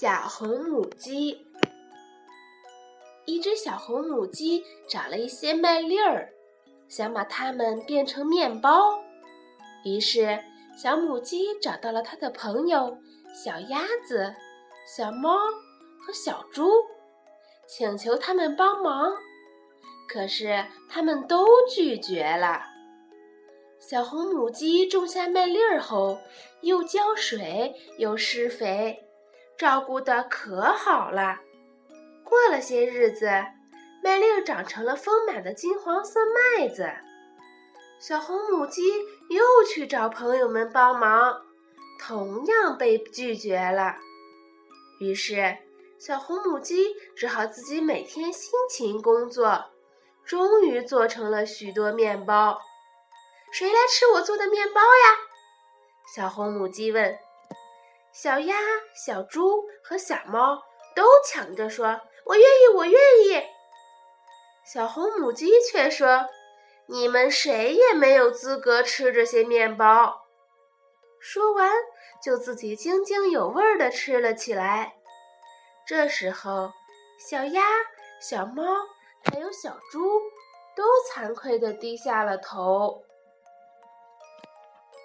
小红母鸡。一只小红母鸡找了一些麦粒儿，想把它们变成面包。于是，小母鸡找到了它的朋友小鸭子、小猫和小猪，请求他们帮忙。可是，他们都拒绝了。小红母鸡种下麦粒儿后，又浇水又施肥，照顾得可好了。过了些日子，麦粒长成了丰满的金黄色麦子。小红母鸡又去找朋友们帮忙，同样被拒绝了。于是，小红母鸡只好自己每天辛勤工作，终于做成了许多面包。谁来吃我做的面包呀？小红母鸡问。小鸭、小猪和小猫都抢着说：“我愿意，我愿意。”小红母鸡却说：“你们谁也没有资格吃这些面包。”说完，就自己津津有味地吃了起来。这时候，小鸭、小猫还有小猪都惭愧地低下了头。